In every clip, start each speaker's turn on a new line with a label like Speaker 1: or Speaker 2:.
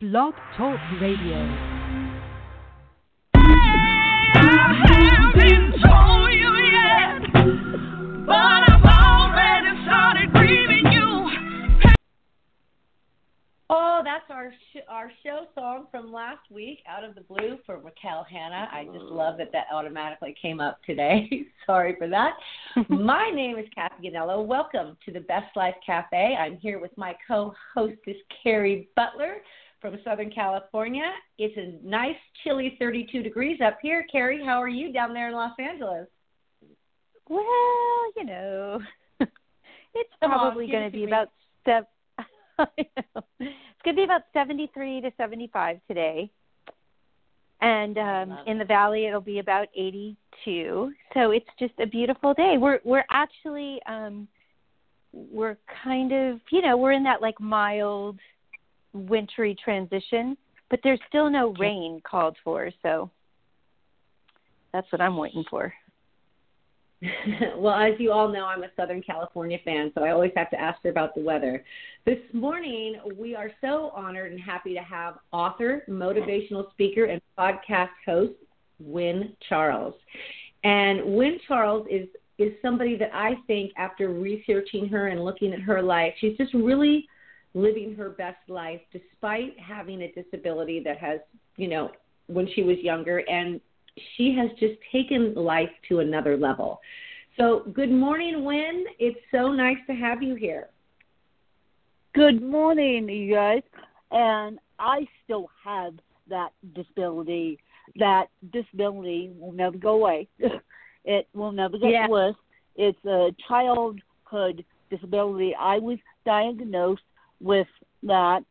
Speaker 1: Blog Talk Radio.
Speaker 2: Oh, that's our sh- our show song from last week, Out of the Blue for Raquel Hanna. I just love that that automatically came up today. Sorry for that. my name is Kathy Ganello. Welcome to the Best Life Cafe. I'm here with my co-hostess Carrie Butler from Southern California. It's a nice, chilly 32 degrees up here. Carrie, how are you down there in Los Angeles?
Speaker 3: Well, you know, it's probably going to be about seven. it's going to be about 73 to 75 today. And um, in the valley, it'll be about 82. So it's just a beautiful day. We're we're actually um, we're kind of you know we're in that like mild wintry transition, but there's still no rain called for. So that's what I'm waiting for.
Speaker 2: well, as you all know, I'm a Southern California fan, so I always have to ask her about the weather. This morning, we are so honored and happy to have author, motivational speaker, and podcast host Win Charles. And Win Charles is is somebody that I think, after researching her and looking at her life, she's just really living her best life despite having a disability that has, you know, when she was younger and she has just taken life to another level. So, good morning, Win. It's so nice to have you here.
Speaker 4: Good morning, you guys. And I still have that disability. That disability will never go away. it will never get
Speaker 2: yeah.
Speaker 4: worse. It's a childhood disability. I was diagnosed with that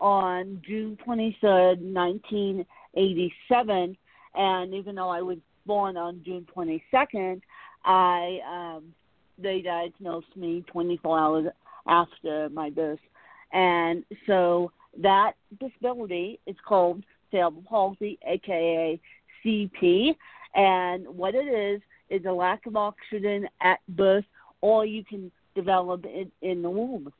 Speaker 4: on June 23rd, 1987 and even though I was born on June 22nd, I um, they diagnosed me 24 hours after my birth, and so that disability is called cerebral palsy, aka CP, and what it is is a lack of oxygen at birth, or you can develop it in the womb.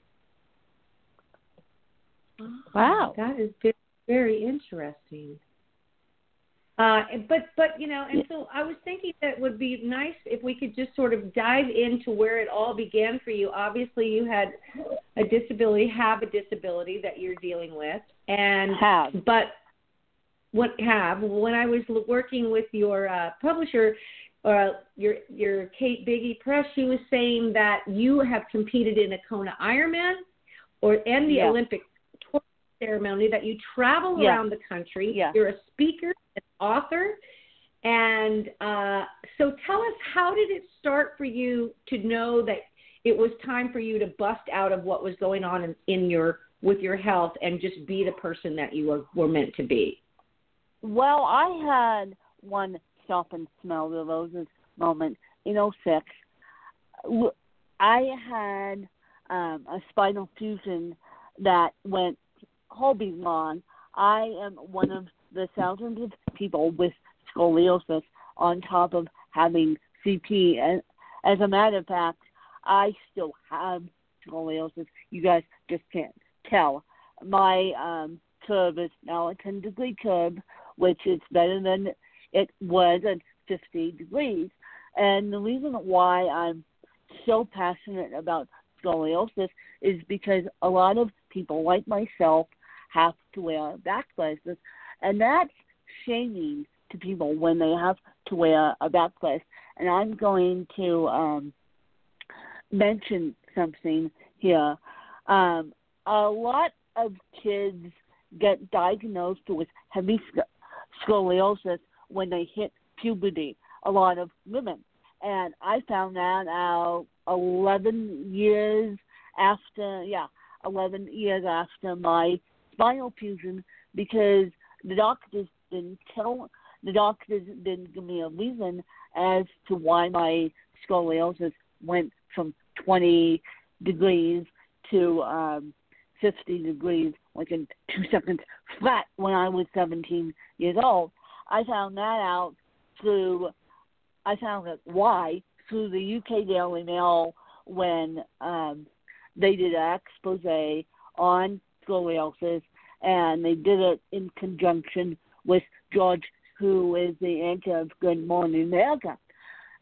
Speaker 2: Wow, that is very, very interesting. Uh, but but you know, and so I was thinking that it would be nice if we could just sort of dive into where it all began for you. Obviously, you had a disability, have a disability that you're dealing with, and
Speaker 4: have.
Speaker 2: But what have when I was working with your uh, publisher, uh, your your Kate Biggie Press, she was saying that you have competed in a Kona Ironman, or and the
Speaker 4: yeah.
Speaker 2: Olympic ceremony that you travel
Speaker 4: yeah.
Speaker 2: around the country.
Speaker 4: Yeah.
Speaker 2: You're a speaker, an author. And uh, so tell us, how did it start for you to know that it was time for you to bust out of what was going on in, in your with your health and just be the person that you were, were meant to be?
Speaker 4: Well, I had one stop and smell the roses moment in 06. I had um, a spinal fusion that went Hobie long. I am one of the thousands of people with scoliosis on top of having CP. And as a matter of fact, I still have scoliosis. You guys just can't tell. My um, curve is now a 10 degree curve, which is better than it was at 50 degrees. And the reason why I'm so passionate about scoliosis is because a lot of people like myself have to wear back braces, and that's shaming to people when they have to wear a back brace. And I'm going to um, mention something here. Um, a lot of kids get diagnosed with heavy scoliosis when they hit puberty. A lot of women, and I found that out 11 years after, yeah, 11 years after my spinal fusion because the doctors didn't tell the doctors didn't give me a reason as to why my scoliosis went from 20 degrees to um, 50 degrees like in two seconds flat when I was 17 years old. I found that out through I found out why through the UK Daily Mail when um, they did an expose on scoliosis and they did it in conjunction with George, who is the anchor of Good Morning America,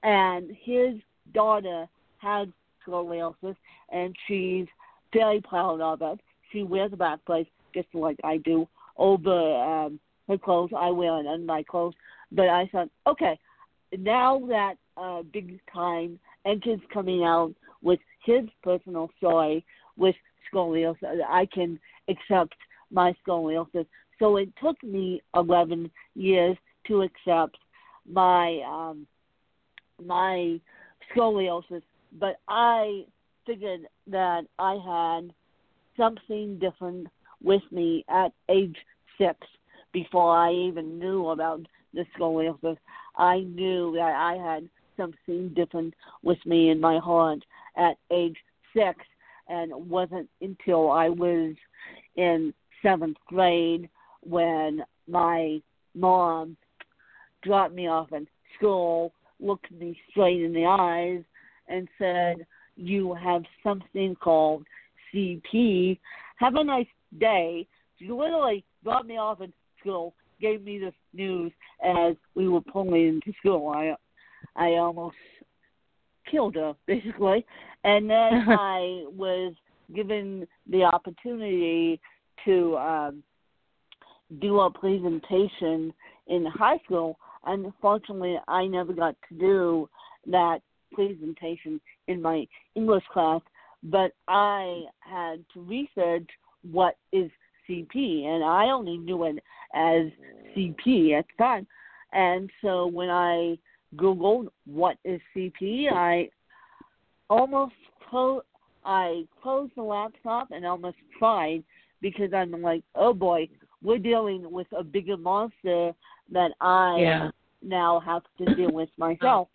Speaker 4: and his daughter has scoliosis, and she's very proud of it. She wears a back brace just like I do over um, her clothes. I wear it under my clothes. But I thought, okay, now that uh, big time entrance coming out with his personal story with scoliosis, I can accept my scoliosis. So it took me 11 years to accept my um, my scoliosis, but I figured that I had something different with me at age six before I even knew about the scoliosis. I knew that I had something different with me in my heart at age six, and it wasn't until I was in seventh grade when my mom dropped me off at school, looked me straight in the eyes, and said, You have something called CP. Have a nice day. She literally dropped me off at school, gave me this news as we were pulling into school. I I almost killed her basically, and then I was given the opportunity to um, do a presentation in high school. Unfortunately, I never got to do that presentation in my English class, but I had to research what is CP, and I only knew it as CP at the time. And so when I Googled what is CP, I almost closed. I closed the laptop and almost cried because I'm like, oh boy, we're dealing with a bigger monster that I
Speaker 2: Yeah.
Speaker 4: now have to deal with myself.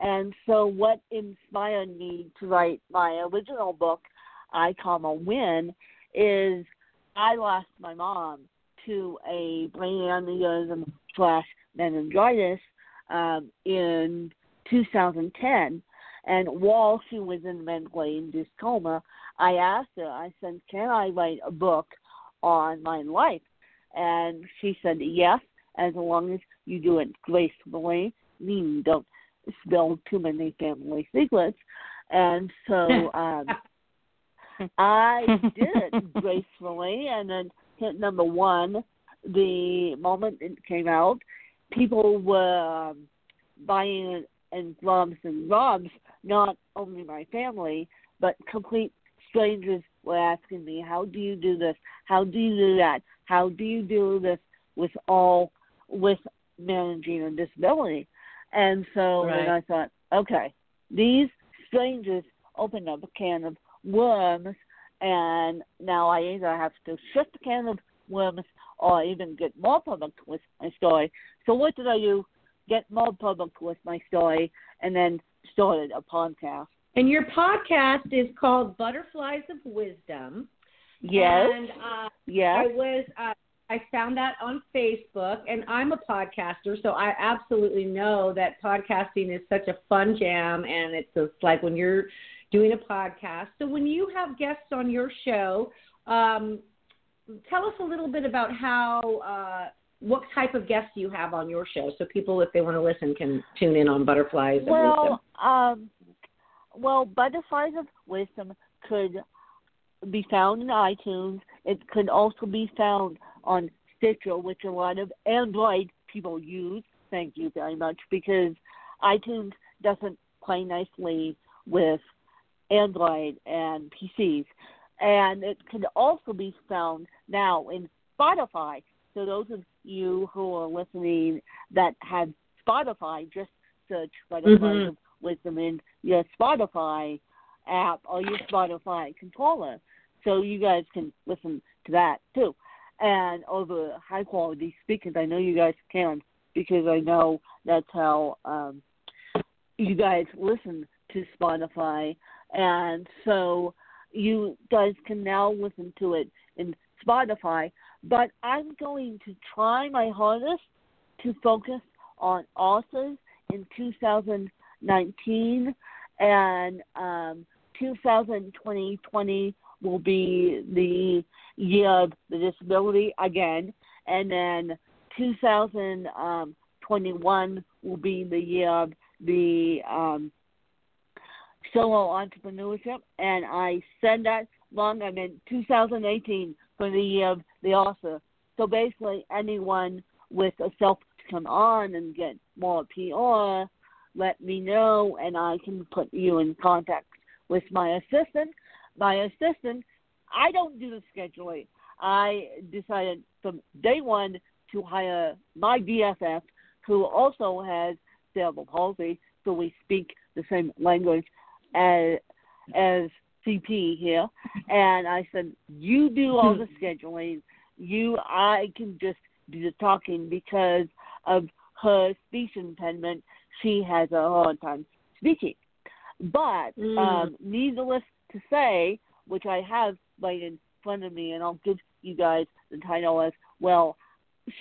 Speaker 4: And so, what inspired me to write my original book, I Comma Win, is I lost my mom to a brain aneurysm slash meningitis um, in 2010. And while she was in mentally induced coma, I asked her, I said, Can I write a book on my life? And she said, Yes, as long as you do it gracefully, meaning don't spill too many family secrets. And so um, I did it gracefully, and then hit number one the moment it came out. People were um, buying it in globs and globs. Not only my family, but complete strangers were asking me, "How do you do this? How do you do that? How do you do this with all with managing a disability?" And so
Speaker 2: Right.
Speaker 4: then I thought, okay, these strangers opened up a can of worms, and now I either have to shut the can of worms or even get more public with my story. So what did I do? Get more public with my story, and then started a podcast.
Speaker 2: And your podcast is called Butterflies of Wisdom.
Speaker 4: Yes,
Speaker 2: And uh,
Speaker 4: yes.
Speaker 2: I was uh, I found that on Facebook, and I'm a podcaster, so I absolutely know that podcasting is such a fun jam, and it's just like when you're doing a podcast. So when you have guests on your show, um, tell us a little bit about how. Uh, what type of guests you have on your show, so people, if they want to listen, can tune in on Butterflies of Wisdom.
Speaker 4: Well, um, well, Butterflies of Wisdom could be found in iTunes. It could also be found on Stitcher, which a lot of Android people use. Thank you very much, because iTunes doesn't play nicely with Android and PCs. And it can also be found now in Spotify. So those of you who are listening that have Spotify, just search Butterflies
Speaker 2: Mhm.
Speaker 4: of Wisdom in your Spotify app or your Spotify controller. So you guys can listen to that too. And over high quality speakers, I know you guys can because I know that's how um, you guys listen to Spotify. And so you guys can now listen to it in Spotify. But I'm going to try my hardest to focus on authors in 2019 and um, 2020 20 will be the year of the disability again, and then 2021 will be the year of the um, solo entrepreneurship, and I send that long. I meant 2018 for the year of the author. So basically, anyone with a self to come on and get more PR, let me know, and I can put you in contact with my assistant. My assistant, I don't do the scheduling. I decided from day one to hire my BFF, who also has cerebral palsy, so we speak the same language as as CP here. And I said, you do all the scheduling. You, I can just do the talking because of her speech impediment. She has a hard time speaking. But
Speaker 2: Mm.
Speaker 4: um, needless to say, which I have right in front of me, and I'll give you guys the title as well.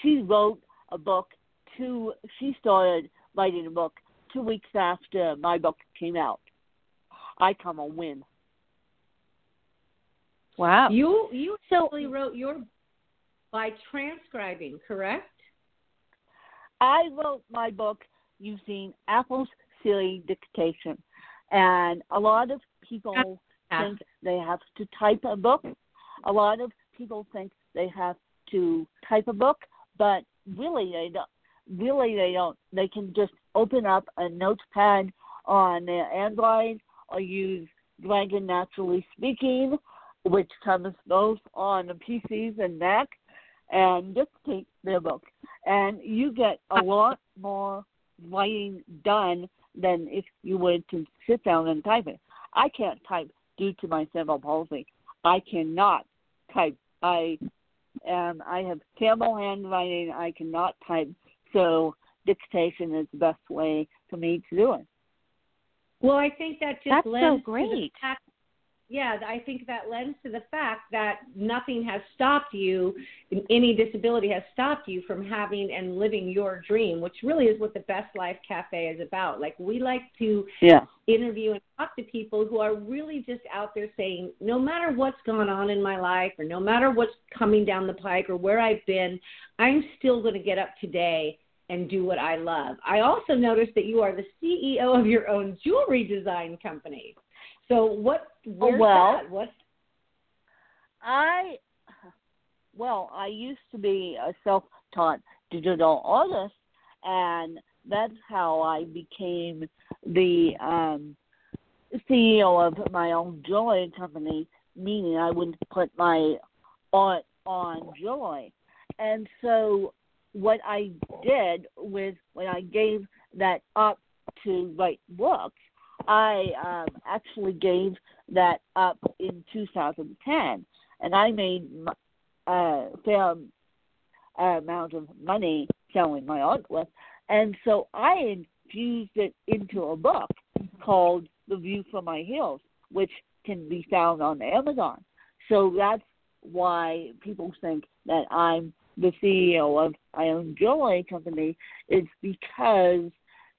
Speaker 4: She wrote a book. Two. She started writing a book two weeks after my book came out. I come a win.
Speaker 3: Wow.
Speaker 2: You you
Speaker 3: So-
Speaker 2: actually wrote your by transcribing, correct?
Speaker 4: I wrote my book using Apple's Siri dictation, and a lot of people think they have to type a book. A lot of people think they have to type a book, but really they don't. Really they don't. They can just open up a notepad on their Android or use Dragon Naturally Speaking, which comes both on the PCs and Mac, and dictate their book. And you get a lot more writing done than if you were to sit down and type it. I can't type due to my cerebral palsy. I cannot type. I um I have terrible handwriting. I cannot type. So dictation is the best way for me to do it.
Speaker 2: Well, I think that just
Speaker 3: That's so
Speaker 2: lends to the
Speaker 3: great.
Speaker 2: fact, yeah, I think that lends to the fact that nothing has stopped you, any disability has stopped you from having and living your dream, which really is what the Best Life Cafe is about. Like we like to
Speaker 4: Yeah.
Speaker 2: interview and talk to people who are really just out there saying, no matter what's gone on in my life or no matter what's coming down the pike or where I've been, I'm still going to get up today and do what I love. I also noticed that you are the CEO of your own jewelry design company. So what where's
Speaker 4: well.
Speaker 2: that? What's
Speaker 4: I well, I used to be a self-taught digital artist, and that's how I became the um, CEO of my own jewelry company. Meaning, I would put my art on jewelry, and so what I did was when I gave that up to write books, I um, actually gave that up in 2010, and I made a fair amount of money selling my artwork, and so I infused it into a book called The View from My Hills, which can be found on Amazon. So that's why people think that I'm the CEO of my own jewelry company is because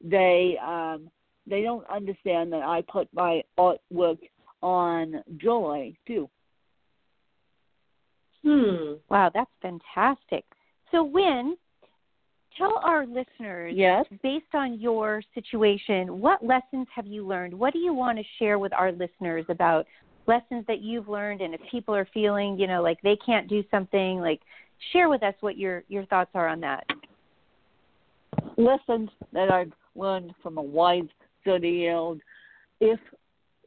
Speaker 4: they um they don't understand that I put my artwork on jewelry too.
Speaker 2: hmm.
Speaker 3: Wow, that's fantastic. So, Win, tell our listeners,
Speaker 4: Yes.
Speaker 3: based on your situation, what lessons have you learned? What do you want to share with our listeners about lessons that you've learned? And if people are feeling, you know, like they can't do something, like share with us what your your thoughts are on that.
Speaker 4: lessons that I've learned from a wide study field. If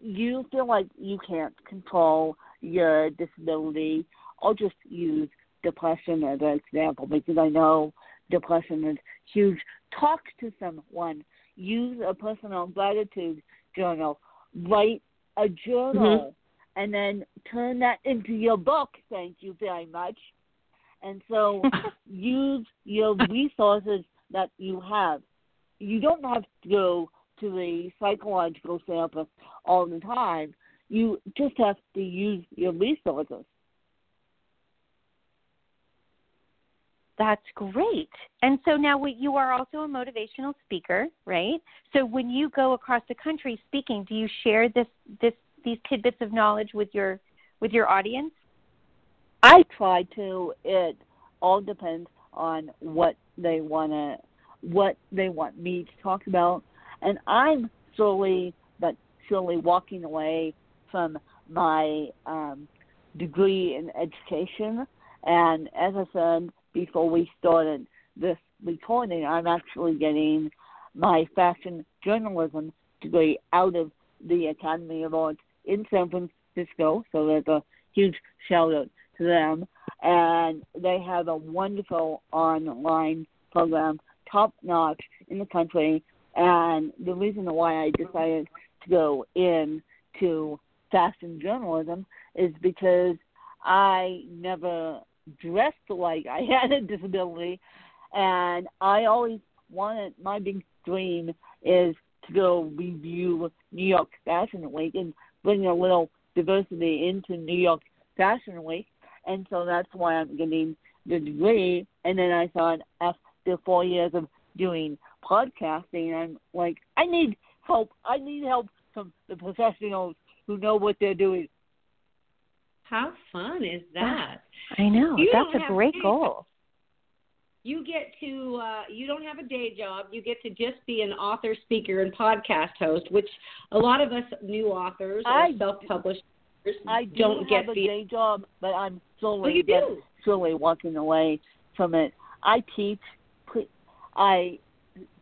Speaker 4: you feel like you can't control your disability, I'll just use depression as an example because I know depression is huge. Talk to someone. Use a personal gratitude journal. Write a journal. Mm-hmm. And then turn that into your book. Thank you very much. And so use your resources that you have. You don't have to go to the psychological therapist all the time. You just have to use your resources.
Speaker 3: That's great. And so now we, you are also a motivational speaker, right? So when you go across the country speaking, do you share this this these tidbits of knowledge with your with your audience?
Speaker 4: I try to. It all depends on what they wanna, what they want me to talk about, and I'm slowly but surely walking away from my um, degree in education. And as I said before we started this recording, I'm actually getting my fashion journalism degree out of the Academy of Arts in San Francisco. So there's a huge shout out to them. And they have a wonderful online program, top notch in the country. And the reason why I decided to go in to fashion journalism is because I never dressed like I had a disability. And I always wanted, my big dream is to go review New York Fashion Week and bring a little diversity into New York Fashion Week. And so that's why I'm getting the degree. And then I thought after four years of doing podcasting, I'm like, I need help. I need help from the professionals who know what they're doing.
Speaker 2: How fun is that?
Speaker 3: I know.
Speaker 2: You
Speaker 3: That's a great goal.
Speaker 2: You get to uh, you don't have a day job. You get to just be an author, speaker, and podcast host, which a lot of us new authors or
Speaker 4: I-
Speaker 2: self-published
Speaker 4: I do
Speaker 2: don't get
Speaker 4: have a
Speaker 2: the.
Speaker 4: day job, but I'm
Speaker 2: Well,
Speaker 4: slowly
Speaker 2: you do.
Speaker 4: surely walking away from it. I teach. Pre- I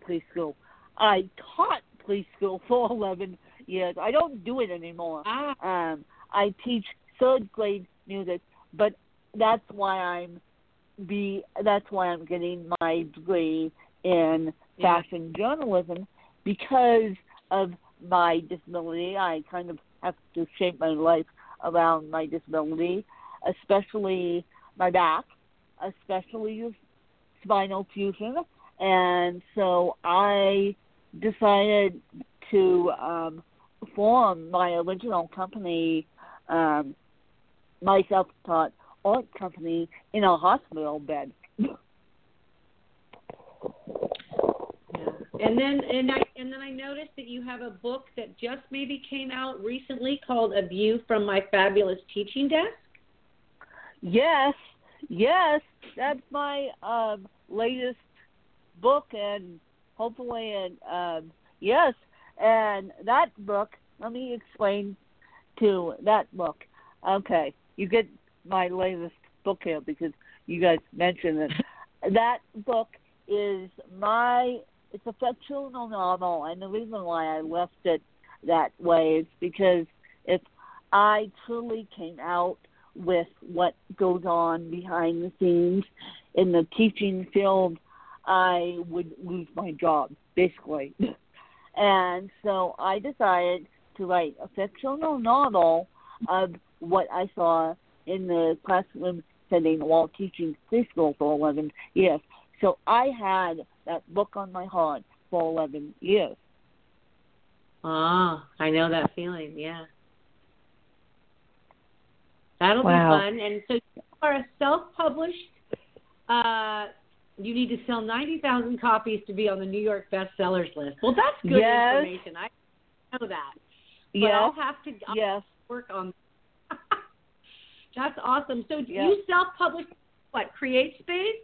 Speaker 4: preschool. I taught preschool for 11 years. I don't do it anymore.
Speaker 2: Ah,
Speaker 4: Um, I teach third grade music, but that's why I'm be that's why I'm getting my degree in
Speaker 2: Yeah.
Speaker 4: fashion journalism because of my disability. I kind of have to shape my life around my disability, especially my back, especially spinal fusion, and so I decided to um, form my original company, um, my self-taught art company, in a hospital bed.
Speaker 2: and then and I and then I noticed that you have a book that just maybe came out recently called "A View from My Fabulous Teaching Desk."
Speaker 4: Yes, yes, that's my um, latest book, and hopefully, and um, yes, and that book. Let me explain to that book. Okay, you get my latest book here because you guys mentioned it. that book is my. It's a fictional novel, and the reason why I left it that way is because if I truly came out with what goes on behind the scenes in the teaching field, I would lose my job, basically. and so I decided to write a fictional novel of what I saw in the classroom setting while teaching preschool for 11 years. So I had that book on my heart for 11 years.
Speaker 2: Ah, I know that feeling. Yeah, that'll
Speaker 3: Wow.
Speaker 2: be fun. And so you are a self-published. Uh, you need to sell ninety thousand copies to be on the New York bestsellers list. Well, that's good
Speaker 4: Yes.
Speaker 2: information. I know that. But
Speaker 4: Yes.
Speaker 2: I'll have to I'll
Speaker 4: Yes.
Speaker 2: work on. that's awesome. So
Speaker 4: Yeah.
Speaker 2: you self-publish what? CreateSpace.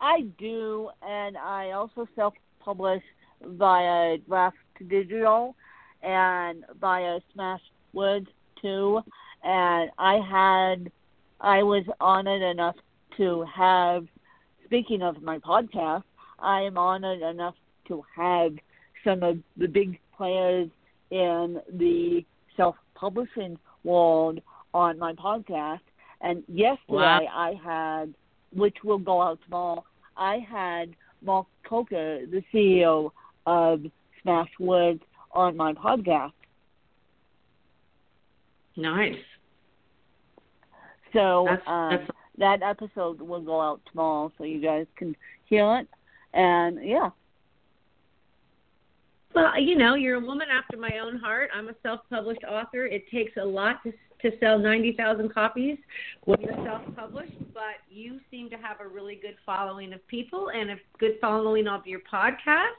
Speaker 4: I do, and I also self-publish via Draft Digital and via Smashwords too. And I had, I was honored enough to have. Speaking of my podcast, I am honored enough to have some of the big players in the self-publishing world on my podcast. And yesterday I had, which will go out tomorrow, I had Mark Coker, the CEO of Smashwords, on my podcast.
Speaker 2: Nice.
Speaker 4: So
Speaker 2: That's,
Speaker 4: um,
Speaker 2: that's
Speaker 4: that episode will go out tomorrow, so you guys can hear it. And yeah,
Speaker 2: Well, you know, you're a woman after my own heart. I'm a self-published author. It takes a lot to to sell 90,000 copies when you're self-published, but you seem to have a really good following of people and a good following of your podcast.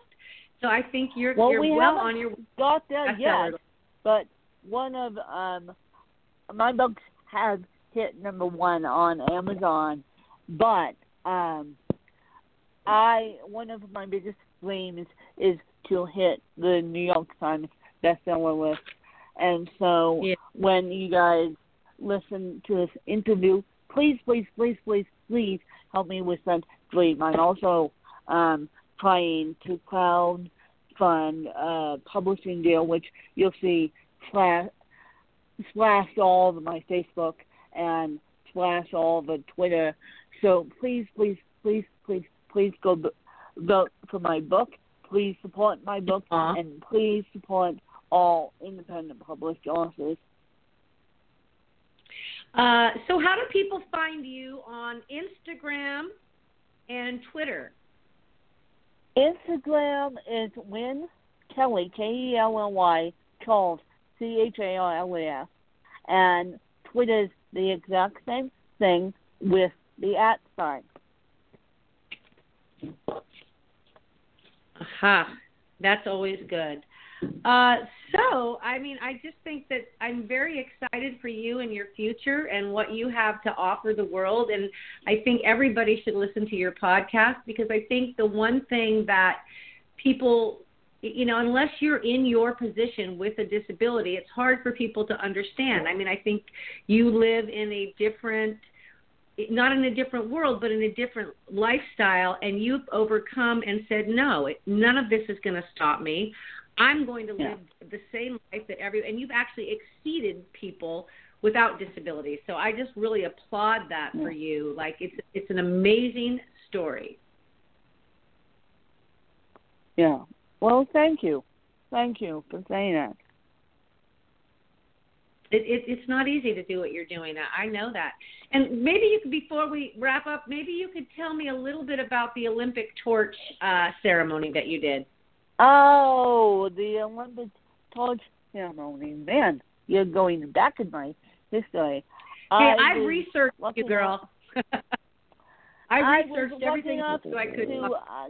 Speaker 2: So I think you're
Speaker 4: Well,
Speaker 2: you're
Speaker 4: we
Speaker 2: well on your
Speaker 4: got that
Speaker 2: bestseller
Speaker 4: yet.
Speaker 2: list.
Speaker 4: But one of um my books have hit number one on Amazon, but um, I one of my biggest dreams is to hit the New York Times bestseller list. And so
Speaker 2: yeah.
Speaker 4: when you guys listen to this interview, please, please, please, please, please help me with that dream. I'm also um, trying to crowd fund a publishing deal, which you'll see slash, splashed all over my Facebook and slash all the Twitter. So please, please, please, please, please go vote for my book. Please support my book,
Speaker 2: uh-huh.
Speaker 4: and please support all independent published authors.
Speaker 2: Uh, so, how do people find you on Instagram and Twitter?
Speaker 4: Instagram is Win Kelly, K E L L Y, Charles, C H A R L E S. And Twitter is the exact same thing with the at sign.
Speaker 2: Aha, that's always good. Uh, so, I mean, I just think that I'm very excited for you and your future and what you have to offer the world. And I think everybody should listen to your podcast because I think the one thing that people, you know, unless you're in your position with a disability, it's hard for people to understand. I mean, I think you live in a different not in a different world, but in a different lifestyle, and you've overcome and said, no, it, none of this is going to stop me. I'm going to live
Speaker 4: yeah.
Speaker 2: the same life that every, and you've actually exceeded people without disabilities. So I just really applaud that
Speaker 4: yeah.
Speaker 2: for you. Like it's it's an amazing story.
Speaker 4: Yeah. Well, thank you, thank you for saying that.
Speaker 2: It, it, it's not easy to do what you're doing. I know that. And maybe you could, before we wrap up, maybe you could tell me a little bit about the Olympic torch uh, ceremony that you did.
Speaker 4: Oh, the Olympic torch ceremony. Man, you're going back in my history.
Speaker 2: Hey, I've researched you, girl. I researched
Speaker 4: I
Speaker 2: everything
Speaker 4: up
Speaker 2: so I could.
Speaker 4: To, uh,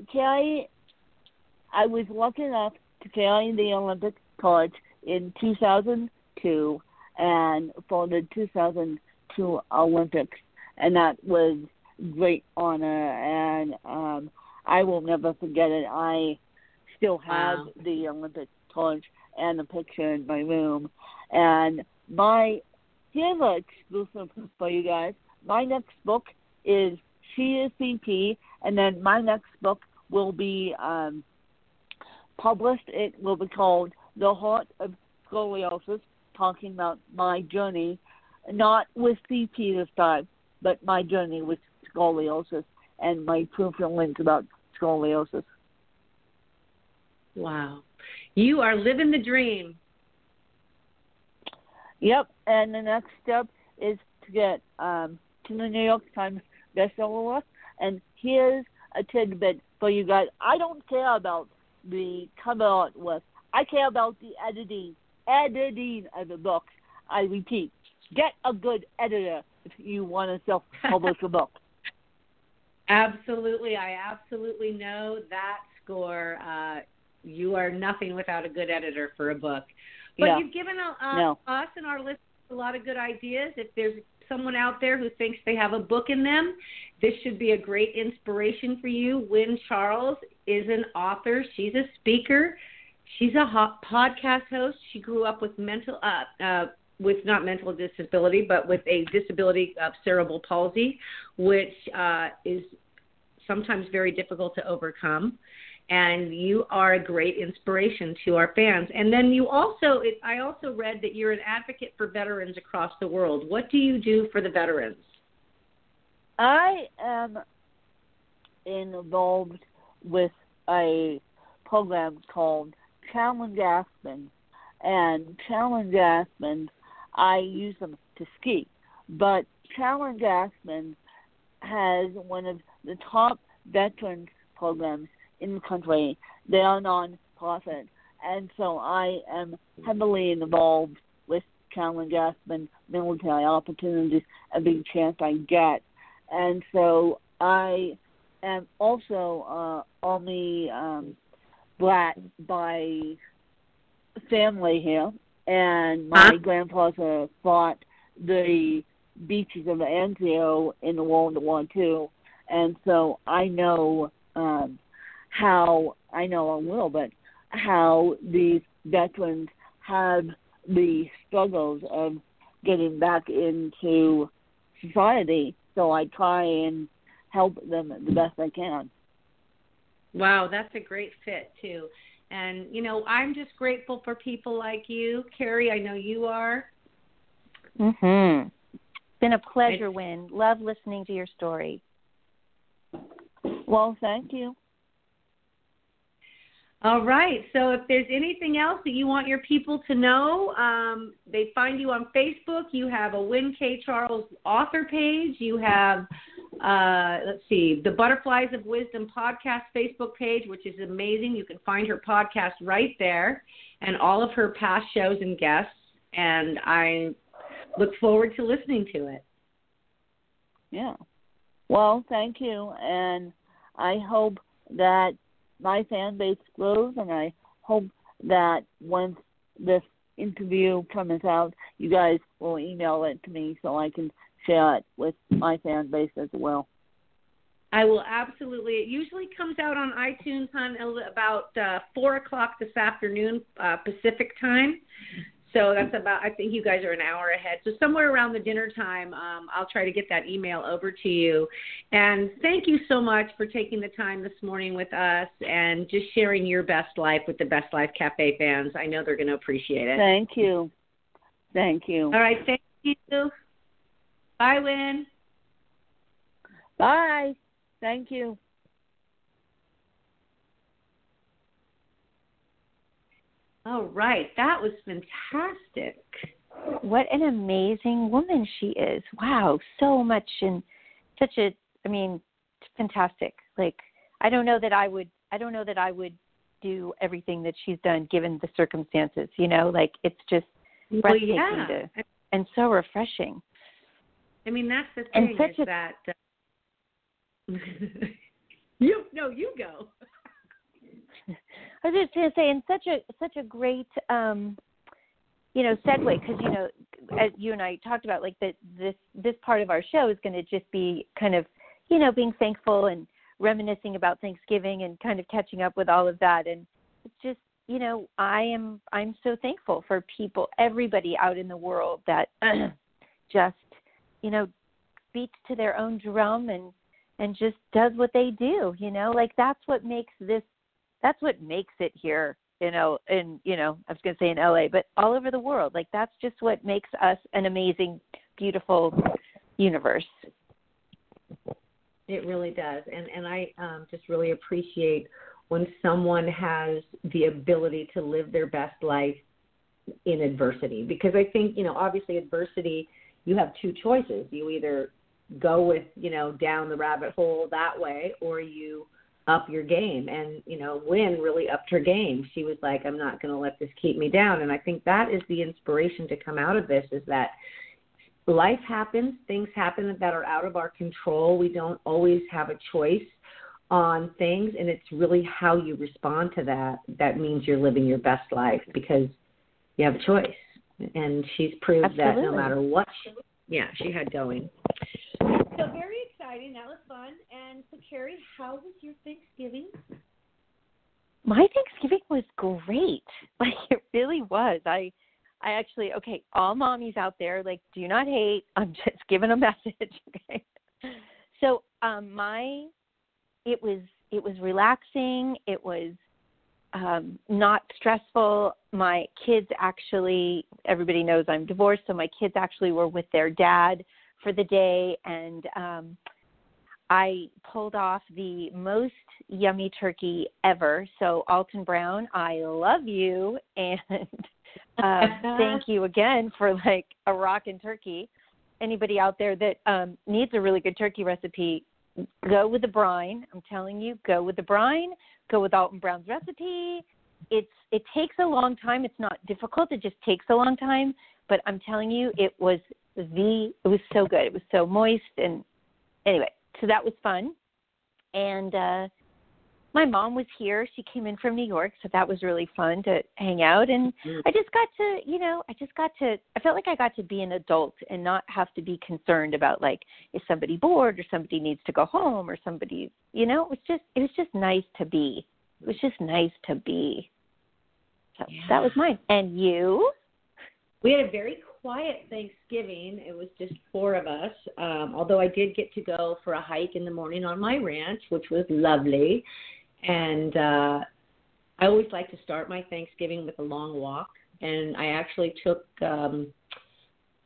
Speaker 4: I was lucky enough to carry the Olympic torch in 2002 and for the 2002 Olympics, and that was great honor, and um, I will never forget it. I still have
Speaker 2: wow.
Speaker 4: the Olympic torch and the picture in my room, and my here's an exclusive for you guys. My next book is She is CP, and then my next book will be um, published. It will be called The Heart of Scoliosis talking about my journey, not with CP this time, but my journey with scoliosis and my proof and links about scoliosis.
Speaker 2: Wow. You are living the dream.
Speaker 4: Yep, and the next step is to get um, to the New York Times bestseller list. And here's a tidbit for you guys. I don't care about the cover art list. I care about the editing editing of the book. I repeat, get a good editor if you want to self publish a book.
Speaker 2: Absolutely. I absolutely know that score. Uh, you are nothing without a good editor for a book. But
Speaker 4: yeah.
Speaker 2: you've given uh,
Speaker 4: no.
Speaker 2: us and our listeners a lot of good ideas. If there's someone out there who thinks they have a book in them, this should be a great inspiration for you. Win Charles is an author, she's a speaker, She's a hot podcast host. She grew up with mental, uh, uh, with not mental disability, but with a disability of cerebral palsy, which uh, is sometimes very difficult to overcome. And you are a great inspiration to our fans. And then you also, it, I also read that you're an advocate for veterans across the world. What do you do for the veterans?
Speaker 4: I am involved with a program called Challenge Aspen, and Challenge Aspen, I use them to ski. But Challenge Aspen has one of the top veterans programs in the country. They are non-profit, and so I am heavily involved with Challenge Aspen military opportunities every chance I get. And so I am also uh, on the um, brat by family here, and my
Speaker 2: huh?
Speaker 4: grandfather fought the beaches of Anzio in the World War II, and so I know um, how I know a little but how these veterans have the struggles of getting back into society. So I try and help them the best I can.
Speaker 2: Wow, that's a great fit too. And you know, I'm just grateful for people like you, Carrie. I know you are.
Speaker 3: Mm-hmm. It's been a pleasure, it's, Win. Love listening to your story.
Speaker 4: Well, thank you.
Speaker 2: All right. So if there's anything else that you want your people to know, um, they find you on Facebook. You have a Win K. Charles author page. You have, uh, let's see, the Butterflies of Wisdom podcast Facebook page, which is amazing. You can find her podcast right there and all of her past shows and guests. And I look forward to listening to it.
Speaker 4: Yeah. Well, thank you. And I hope that my fan base grows, and I hope that once this interview comes out, you guys will email it to me so I can share it with my fan base as well.
Speaker 2: I will absolutely. It usually comes out on iTunes on about uh, four o'clock this afternoon uh, Pacific time. So that's about. I think you guys are an hour ahead. So somewhere around the dinner time, um, I'll try to get that email over to you. And thank you so much for taking the time this morning with us and just sharing your best life with the Best Life Cafe fans. I know they're going to appreciate it.
Speaker 4: Thank you. Thank you.
Speaker 2: All right. Thank you. Bye, Win.
Speaker 4: Bye. Thank you.
Speaker 2: All right, that was fantastic.
Speaker 3: What an amazing woman she is. Wow, so much and such a I mean, fantastic. Like I don't know that I would I don't know that I would do everything that she's done given the circumstances, you know? Like it's just breathtaking
Speaker 2: well,
Speaker 3: yeah. to, and so refreshing.
Speaker 2: I mean, that's the thing is a, that uh, you no, you go.
Speaker 3: I was just going to say, in such a such a great, um, you know, segue because you know, as you and I talked about, like that this this part of our show is going to just be kind of, you know, being thankful and reminiscing about Thanksgiving and kind of catching up with all of that, and it's just, you know, I am I'm so thankful for people, everybody out in the world that just, you know, beats to their own drum and and just does what they do you know? Like that's what makes this that's what makes it here you know in you know i was going to say in la but all over the world. Like that's just what makes us an amazing beautiful universe.
Speaker 2: It really does. And and i um just really appreciate when someone has the ability to live their best life in adversity. Because i think you know obviously adversity you have two choices. You either go with you know down the rabbit hole that way or you up your game and you know Win really upped her game. She was like i'm not going to let this keep me down. And i think that is the inspiration to come out of this is that life happens things happen that are out of our control. We don't always have a choice on things and it's really how you respond to that that means you're living your best life because you have a choice. And she's proved
Speaker 3: Absolutely.
Speaker 2: that no matter what she, yeah she had going exciting. That was fun. And so, Carrie, how was your Thanksgiving?
Speaker 3: My Thanksgiving was great. Like it really was. I I actually okay, all mommies out there, like do not hate. I'm just giving a message. Okay. So um my it was it was relaxing, it was um not stressful. My kids actually everybody knows I'm divorced, so my kids actually were with their dad for the day and um I pulled off the most yummy turkey ever. So Alton Brown, I love you and uh, thank you again for like a rockin' turkey. Anybody out there that um, needs a really good turkey recipe, go with the brine. I'm telling you, go with the brine. Go with Alton Brown's recipe. It's it takes a long time. It's not difficult. It just takes a long time. But I'm telling you, it was the it was so good. It was so moist and anyway, so that was fun. And uh my mom was here. She came in from New York, so that was really fun to hang out. And I just got to, you know, I just got to. I felt like I got to be an adult and not have to be concerned about like is somebody bored or somebody needs to go home or somebody, you know. It was just, it was just nice to be. It was just nice to be. So
Speaker 2: Yeah.
Speaker 3: that was mine. And you?
Speaker 2: We had a very quiet Thanksgiving. It was just four of us. Um, although I did get to go for a hike in the morning on my ranch, which was lovely. And uh, I always like to start my Thanksgiving with a long walk. And I actually took um,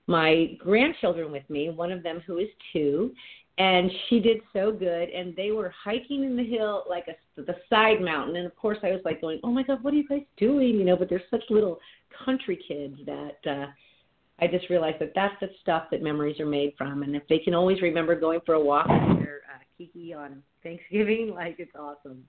Speaker 2: my grandchildren with me, one of them who is two, and she did so good. And they were hiking in the hill, like a, the side mountain. And of course, I was like going, "Oh my God, what are you guys doing?" You know, but they're such little country kids that uh, I just realized that that's the stuff that memories are made from. And if they can always remember going for a walk with their uh, Kiki on Thanksgiving, like it's awesome.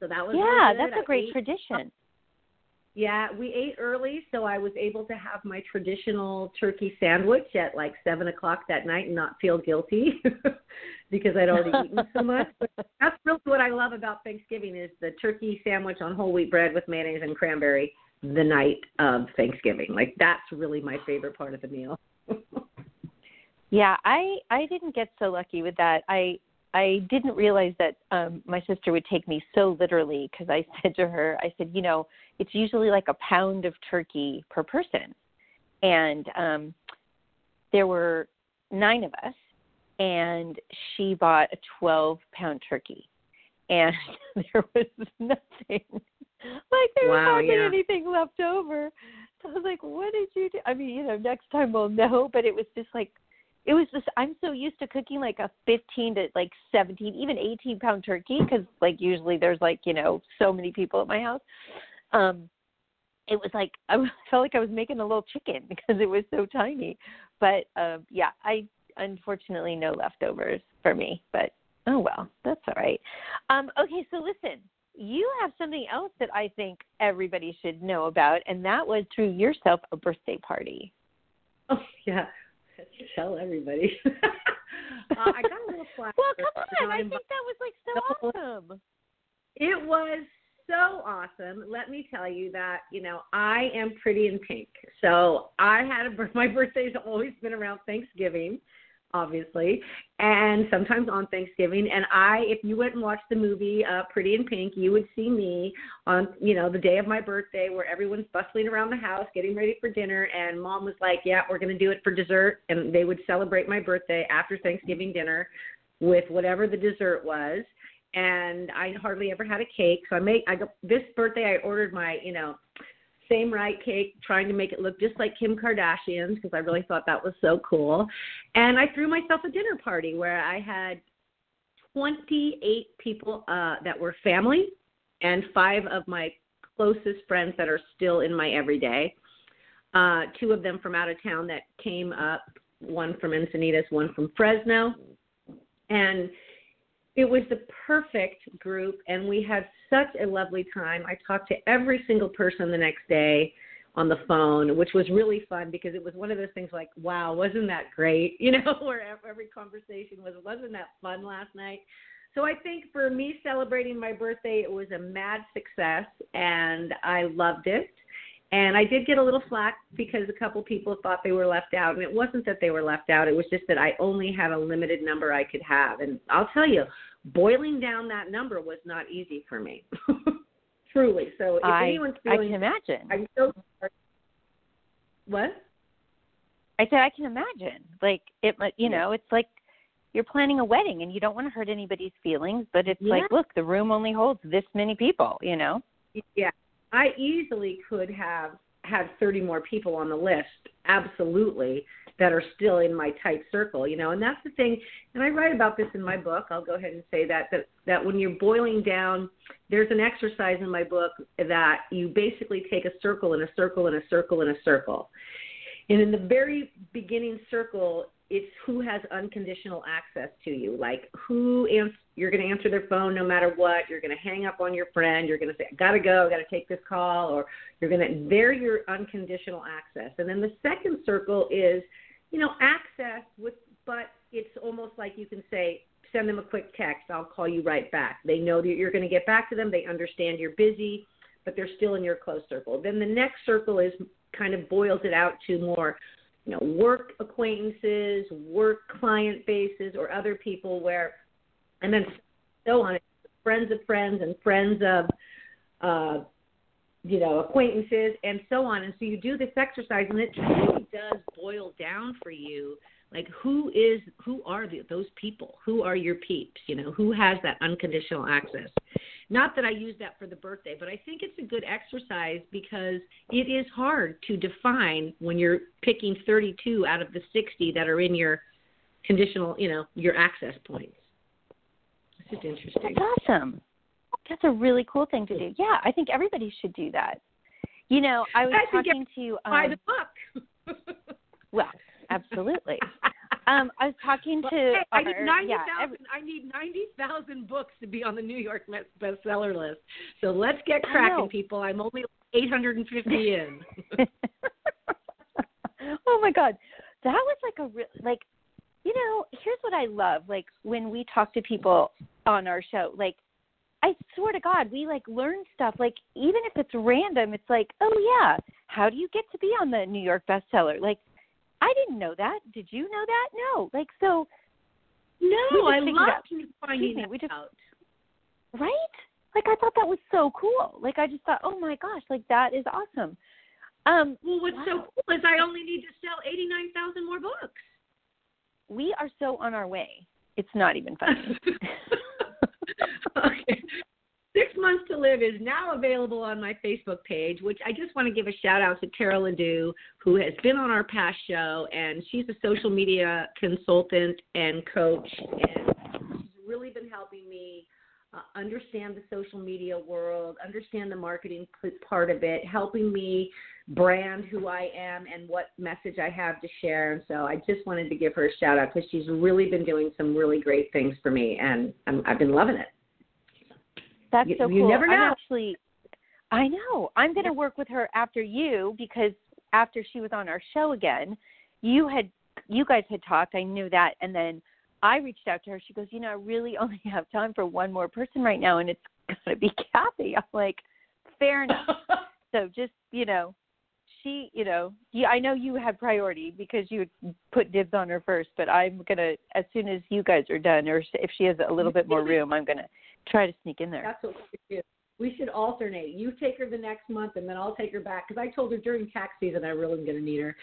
Speaker 2: So that was
Speaker 3: Yeah,
Speaker 2: good.
Speaker 3: that's
Speaker 2: I
Speaker 3: a great
Speaker 2: ate-
Speaker 3: tradition.
Speaker 2: yeah, we ate early, so I was able to have my traditional turkey sandwich at like seven o'clock that night and not feel guilty because I'd already eaten so much. But that's really what I love about Thanksgiving is the turkey sandwich on whole wheat bread with mayonnaise and cranberry the night of Thanksgiving. Like that's really my favorite part of the meal.
Speaker 3: Yeah, I I didn't get so lucky with that. I I didn't realize that um my sister would take me so literally because I said to her, I said, you know, it's usually like a pound of turkey per person, and um there were nine of us, and she bought a twelve pound turkey, and there was nothing like there
Speaker 2: Wow,
Speaker 3: was hardly
Speaker 2: yeah.
Speaker 3: anything left over. So I was like, what did you do? I mean, you know, next time we'll know, but it was just like it was just i'm so used to cooking like a 15 to like 17 even 18 pound turkey because like usually there's like you know so many people at my house um it was like i felt like i was making a little chicken because it was so tiny but um yeah i unfortunately no leftovers for me but oh well that's all right um okay so listen you have something else that i think everybody should know about and that was threw yourself a birthday party
Speaker 2: Oh yeah, tell everybody. uh, I got a little flack.
Speaker 3: Well, come on. I think that was like so awesome.
Speaker 2: It was so awesome. Let me tell you that you know I am pretty in pink. So I had a my birthday's always been around Thanksgiving, obviously, and sometimes on Thanksgiving. And I, if you went and watched the movie uh, Pretty in Pink, you would see me on you know the day of my birthday where everyone's bustling around the house getting ready for dinner, and Mom was like, "Yeah, we're going to do it for dessert," and they would celebrate my birthday after Thanksgiving dinner with whatever the dessert was and I hardly ever had a cake. So I made I this birthday I ordered my you know same right cake, trying to make it look just like Kim Kardashian's because I really thought that was so cool. And I threw myself a dinner party where I had 28 people uh, that were family and five of my closest friends that are still in my everyday. Uh, two of them from out of town that came up, one from Encinitas, one from Fresno. And it was the perfect group, and we had such a lovely time. I talked to every single person the next day on the phone, which was really fun because it was one of those things like, wow, wasn't that great? You know, where every conversation was, wasn't that fun last night? So I think for me celebrating my birthday, it was a mad success, and I loved it. And I did get a little flack because a couple people thought they were left out, and it wasn't that they were left out. It was just that I only had a limited number I could have. And I'll tell you, boiling down that number was not easy for me, truly. So if
Speaker 3: I
Speaker 2: anyone's
Speaker 3: I can imagine.
Speaker 2: I'm so sorry. What?
Speaker 3: I said I can imagine. Like it, you know, it's like you're planning a wedding and you don't want to hurt anybody's feelings, but it's
Speaker 2: Yeah.
Speaker 3: like, look, the room only holds this many people. You know.
Speaker 2: Yeah, I easily could have had 30 more people on the list, absolutely, that are still in my tight circle, you know. And that's the thing, and I write about this in my book. I'll go ahead and say that that that when you're boiling down, there's an exercise in my book that you basically take a circle and a circle and a circle and a circle. And in the very beginning circle, it's who has unconditional access to you. Like who ans- you're going to answer their phone no matter what. You're going to hang up on your friend. You're going to say, "I gotta go. I gotta take this call," or you're going to. They're your unconditional access. And then the second circle is, you know, access with, but it's almost like you can say send them a quick text. I'll call you right back. They know that you're going to get back to them. They understand you're busy, but they're still in your close circle. Then the next circle is kind of boils it out to more, you know, work acquaintances, work client bases, or other people where, and then so on, friends of friends and friends of, uh, you know, acquaintances and so on. And so you do this exercise, and it really does boil down for you like who is who are the, those people? Who are your peeps? You know who has that unconditional access? Not that i use that for the birthday but i think it's a good exercise because it is hard to define when you're picking 32 out of the 60 that are in your conditional you know your access points. It's just interesting.
Speaker 3: That's awesome that's a really cool thing to do yeah i think everybody should do that you know i was
Speaker 2: I
Speaker 3: talking to
Speaker 2: um, buy the book
Speaker 3: well Absolutely. Um, I was talking to.
Speaker 2: Hey, I need ninety
Speaker 3: yeah,
Speaker 2: thousand.
Speaker 3: every,
Speaker 2: I need ninety thousand books to be on the New York bestseller list. So let's get cracking, people. I'm only eight hundred and fifty in.
Speaker 3: oh my god, that was like a real like. You know, here's what I love. Like when we talk to people on our show, like I swear to God, we like learn stuff. Like even if it's random, it's like, oh yeah, how do you get to be on the New York bestseller? Like I didn't know that. Did you know that? No. Like so.
Speaker 2: No, I love finding
Speaker 3: me, we just,
Speaker 2: out.
Speaker 3: Right? Like I thought that was so cool. Like I just thought, oh my gosh, like that is awesome. Um,
Speaker 2: well, what's
Speaker 3: wow.
Speaker 2: so cool is I only need to sell eighty nine thousand more books.
Speaker 3: We are so on our way. It's not even funny.
Speaker 2: okay. Six Months to Live is now available on my Facebook page, which I just want to give a shout out to Tara Ledoux, who has been on our past show, and she's a social media consultant and coach, and she's really been helping me uh, understand the social media world, understand the marketing part of it, helping me brand who I am and what message I have to share. And so I just wanted to give her a shout out because she's really been doing some really great things for me, and I'm, I've been loving it.
Speaker 3: That's
Speaker 2: you,
Speaker 3: so cool.
Speaker 2: you never know.
Speaker 3: I'm actually, I know. I'm going to work with her after you because after she was on our show again, you had, you guys had talked. I knew that, and then I reached out to her. She goes, you know, I really only have time for one more person right now, and it's going to be Kathy. I'm like, fair enough. so just, you know, she, you know, yeah, I know you had priority because you put dibs on her first, but I'm gonna as soon as you guys are done, or if she has a little bit more room, I'm gonna try to sneak in there.
Speaker 2: That's what we should do. We should alternate. You take her the next month, and then I'll take her back because I told her during tax season I really am to need her.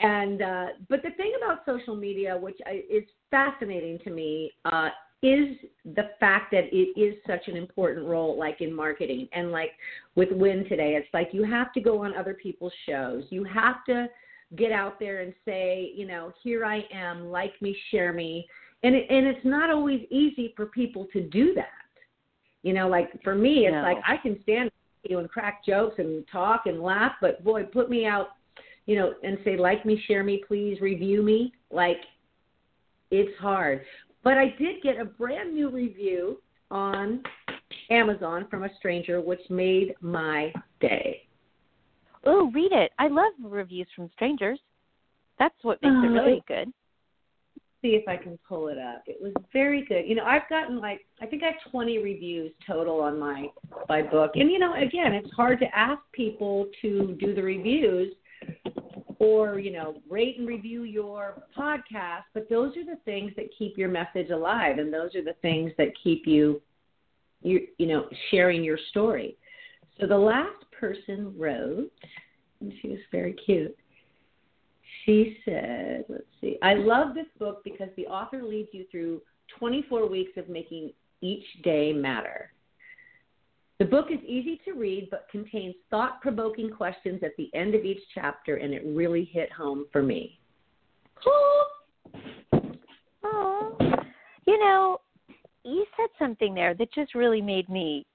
Speaker 2: And uh, but the thing about social media, which is fascinating to me, uh, is the fact that it is such an important role, like in marketing and like with Win today. It's like you have to go on other people's shows. You have to get out there and say, you know, here I am, like me, share me. And it, and it's not always easy for people to do that you know, like for me, it's
Speaker 3: no.
Speaker 2: like I can stand you and crack jokes and talk and laugh, but boy, put me out, you know, and say like me, share me, please review me. Like it's hard. But I did get a brand new review on Amazon from a stranger, which made my day.
Speaker 3: Oh, read it. I love reviews from strangers. That's what makes
Speaker 2: uh,
Speaker 3: it really good
Speaker 2: see if I can pull it up. It was very good. You know, I've gotten like I think I have 20 reviews total on my my book. And you know, again, it's hard to ask people to do the reviews or, you know, rate and review your podcast, but those are the things that keep your message alive and those are the things that keep you you you know, sharing your story. So the last person wrote and she was very cute. She said, let's see, I love this book because the author leads you through 24 weeks of making each day matter. The book is easy to read but contains thought provoking questions at the end of each chapter, and it really hit home for me.
Speaker 3: Oh, you know, you said something there that just really made me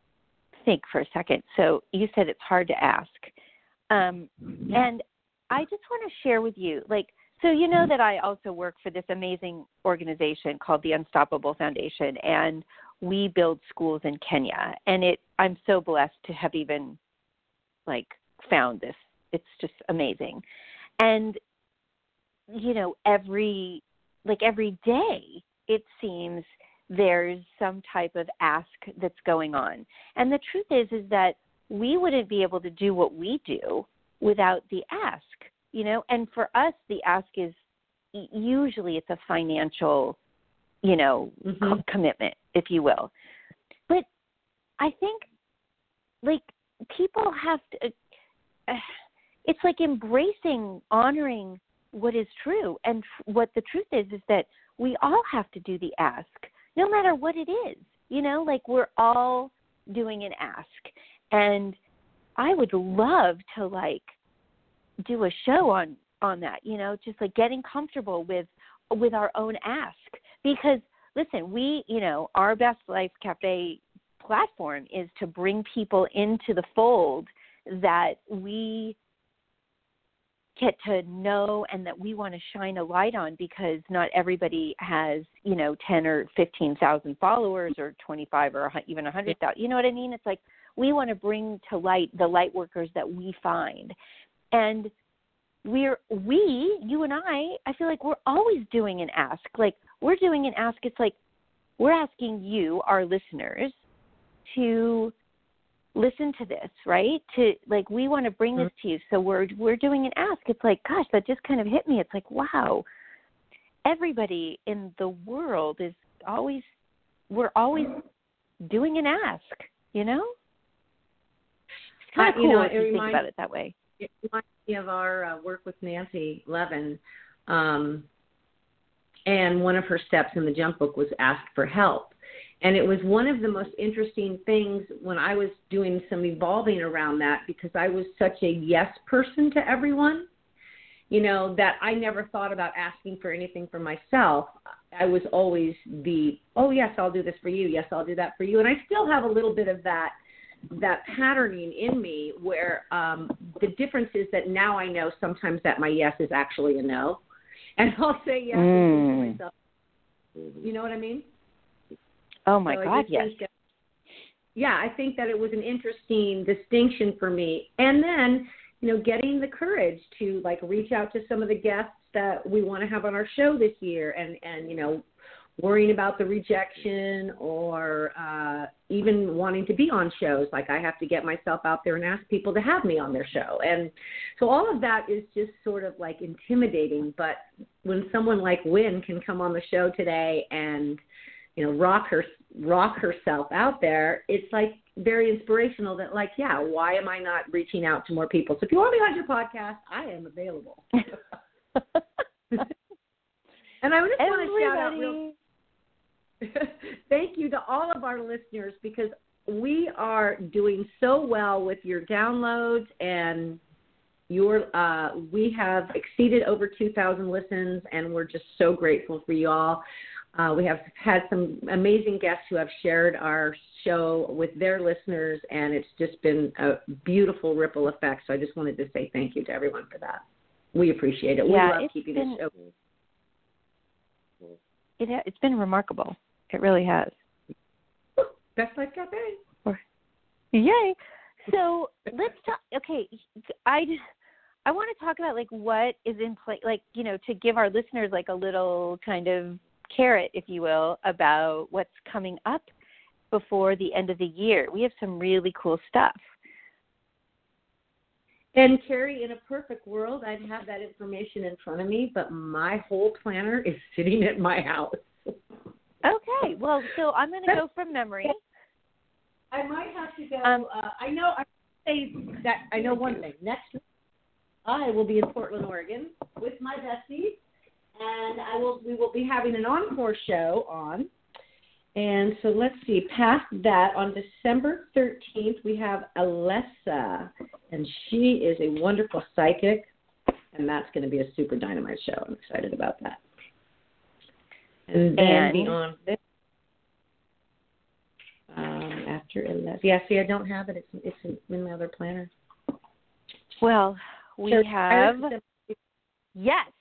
Speaker 3: think for a second. So you said it's hard to ask. Um, and I just want to share with you, like, so you know that I also work for this amazing organization called the Unstoppable Foundation, and we build schools in Kenya. And it, I'm so blessed to have even, like, found this. It's just amazing. And, you know, every, like, every day, it seems there's some type of ask that's going on. And the truth is is that we wouldn't be able to do what we do without the ask, you know? And for us the ask is usually it's a financial, you know, mm-hmm. co- commitment, if you will. But I think like people have to uh, it's like embracing honoring what is true and what the truth is is that we all have to do the ask no matter what it is you know? Like we're all doing an ask. And i would love to like do a show on on that you know? Just like getting comfortable with with our own ask because listen we you know our best life cafe platform is to bring people into the fold that we get to know and that we want to shine a light on because not everybody has you know 10 or 15,000 followers or 25 or even 100,000 you know what I mean? It's like we want to bring to light the light workers that we find. And we're we you and I I feel like we're always doing an ask like we're doing an ask it's like we're asking you our listeners to listen to this, right? To like we want to bring this mm-hmm. to you. So we're we're doing an ask. It's like, gosh, that just kind of hit me. It's like, wow. Everybody in the world is always we're always doing an ask, you know? It's kind of cool you know, if you think about it that way.
Speaker 2: It reminds me of our uh, work with Nancy Levin. Um, and one of her steps in the jump book was ask for help and it was one of the most interesting things when I was doing some evolving around that because I was such a yes person to everyone, you know, that I never thought about asking for anything for myself. I was always the, oh, yes, I'll do this for you. Yes, I'll do that for you. And I still have a little bit of that that patterning in me where um the difference is that now I know sometimes that my yes is actually a no. And I'll say yes mm. to myself. You know what I mean?
Speaker 3: Oh my so God, yes. That,
Speaker 2: yeah, I think that it was an interesting distinction for me. And then, you know, getting the courage to like reach out to some of the guests that we want to have on our show this year and and you know worrying about the rejection or uh, even wanting to be on shows. Like I have to get myself out there and ask people to have me on their show. And so all of that is just sort of like intimidating. But when someone like Win can come on the show today and you know rock her rock herself out there it's like very inspirational that like yeah why am i not reaching out to more people so if you want me on your podcast i am available and i just want to shout out real thank you to all of our listeners because we are doing so well with your downloads and your uh, we have exceeded over 2000 listens and we're just so grateful for you all uh, we have had some amazing guests who have shared our show with their listeners, and it's just been a beautiful ripple effect. So I just wanted to say thank you to everyone for that. We appreciate it.
Speaker 3: Yeah,
Speaker 2: we love keeping
Speaker 3: been,
Speaker 2: the show.
Speaker 3: It, it's been remarkable. It really has.
Speaker 2: Best Life Cafe.
Speaker 3: Yay! So let's talk. Okay, I I want to talk about like what is in place, like you know, to give our listeners like a little kind of carrot, if you will, about what's coming up before the end of the year. We have some really cool stuff.
Speaker 2: And Carrie, in a perfect world, I'd have that information in front of me, but my whole planner is sitting at my house.
Speaker 3: okay, well, so I'm going to go from memory.
Speaker 2: I might have to go. Um, uh, I know. I say that I know one thing. Next week, I will be in Portland, Oregon, with my besties and I will we will be having an encore show on. And so let's see, past that, on December 13th, we have Alessa, and she is a wonderful psychic, and that's going to be a super dynamite show. I'm excited about that. And then and, beyond this, um, after Alessa, yeah, see, I don't have it. It's it's in my other planner.
Speaker 3: Well, we so have yes,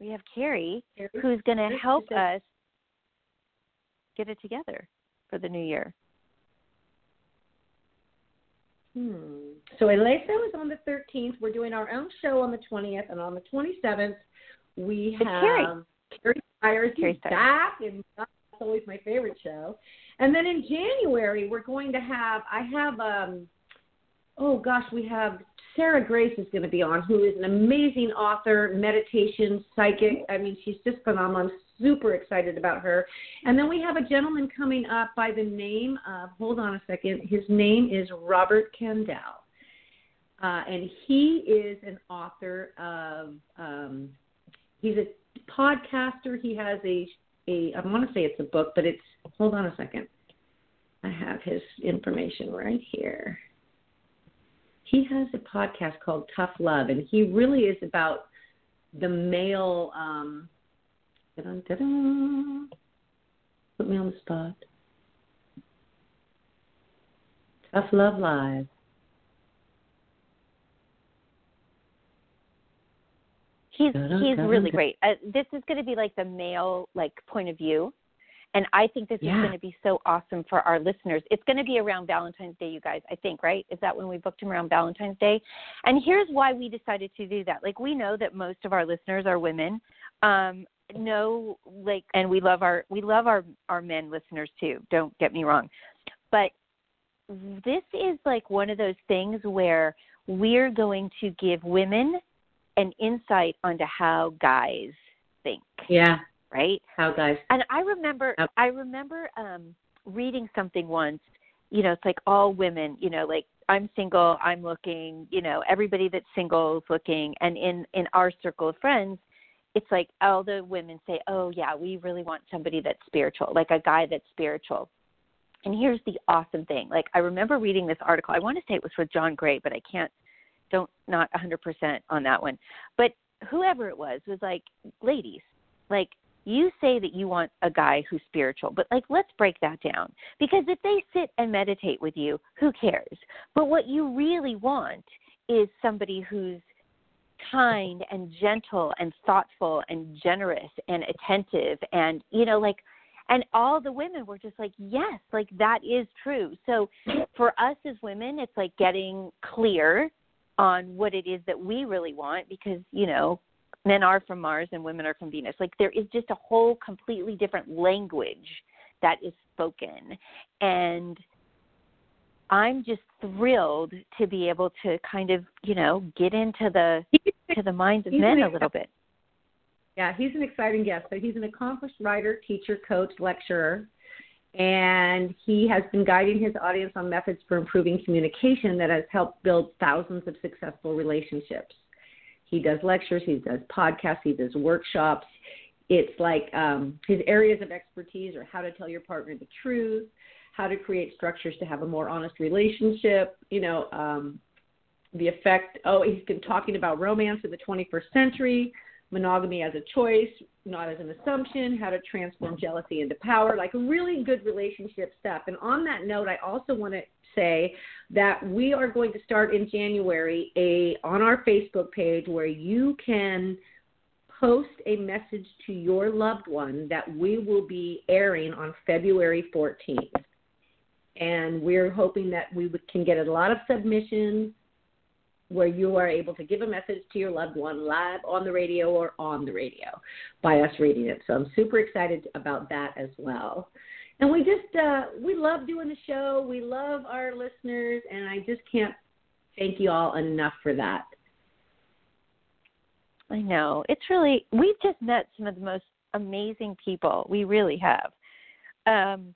Speaker 3: we have Carrie, Carrie who's going to help us get it together for the new year.
Speaker 2: Hmm. So Elisa is on the 13th. We're doing our own show on the 20th, and on the 27th, we have
Speaker 3: Carrie.
Speaker 2: Carrie is back, and that's always my favorite show. And then in January, we're going to have, I have, um, oh gosh, we have Sarah Grace is going to be on, who is an amazing author, meditation, psychic. I mean, she's just phenomenal. I'm super excited about her. And then we have a gentleman coming up by the name of, hold on a second, his name is Robert Kandell. Uh, and he is an author of, um, he's a podcaster. He has a, a I want to say it's a book, but it's, hold on a second. I have his information right here. He has a podcast called Tough Love, and he really is about the male. Um, da-dun, da-dun, put me on the spot. Tough Love Live.
Speaker 3: He's he's really great. Uh, this is going to be like the male like point of view, and I think this
Speaker 2: Yeah.
Speaker 3: is going to be so awesome for our listeners. It's going to be around Valentine's Day, you guys. I think, right? Is that when we booked him around Valentine's Day? And here's why we decided to do that. Like we know that most of our listeners are women. Um, no, like, and we love our we love our our men listeners too. Don't get me wrong, but this is like one of those things where we're going to give women an insight onto how guys think,
Speaker 2: Yeah.
Speaker 3: right?
Speaker 2: How guys?
Speaker 3: And I remember
Speaker 2: Yep.
Speaker 3: I remember um reading something once, you know, it's like all women, you know, like I'm single, I'm looking, you know, everybody that's single is looking and in in our circle of friends, it's like all the women say, "Oh yeah, we really want somebody that's spiritual, like a guy that's spiritual." And here's the awesome thing. Like I remember reading this article. I want to say it was with John Gray, but I can't don't not 100% on that one. But whoever it was was like, "Ladies, like you say that you want a guy who's spiritual, but like let's break that down. Because if they sit and meditate with you, who cares? But what you really want is somebody who's kind and gentle and thoughtful and generous and attentive and you know like and all the women were just like yes like that is true so for us as women it's like getting clear on what it is that we really want because you know men are from Mars and women are from Venus. Like there is just a whole completely different language that is spoken. And I'm just thrilled to be able to kind of, you know, get into the to the minds of
Speaker 2: He's
Speaker 3: men
Speaker 2: an
Speaker 3: a little bit.
Speaker 2: Yeah, he's an exciting guest. So he's an accomplished writer, teacher, coach, lecturer, and he has been guiding his audience on methods for improving communication that has helped build thousands of successful relationships. He does lectures, he does podcasts, he does workshops. It's like um, his areas of expertise are how to tell your partner the truth, how to create structures to have a more honest relationship, you know, um, the effect. Oh, he's been talking about romance in the 21st century, monogamy as a choice, not as an assumption, how to transform jealousy into power, like really good relationship stuff. And on that note, I also want to say that we are going to start in January a on our Facebook page where you can post a message to your loved one that we will be airing on February 14th. And we're hoping that we can get a lot of submissions where you are able to give a message to your loved one live on the radio or on the radio by us reading it. So I'm super excited about that as well. And we just uh, we love doing the show. We love our listeners, and I just can't thank you all enough for that.
Speaker 3: I know. It's really we've just met some of the most amazing people. We really have. Um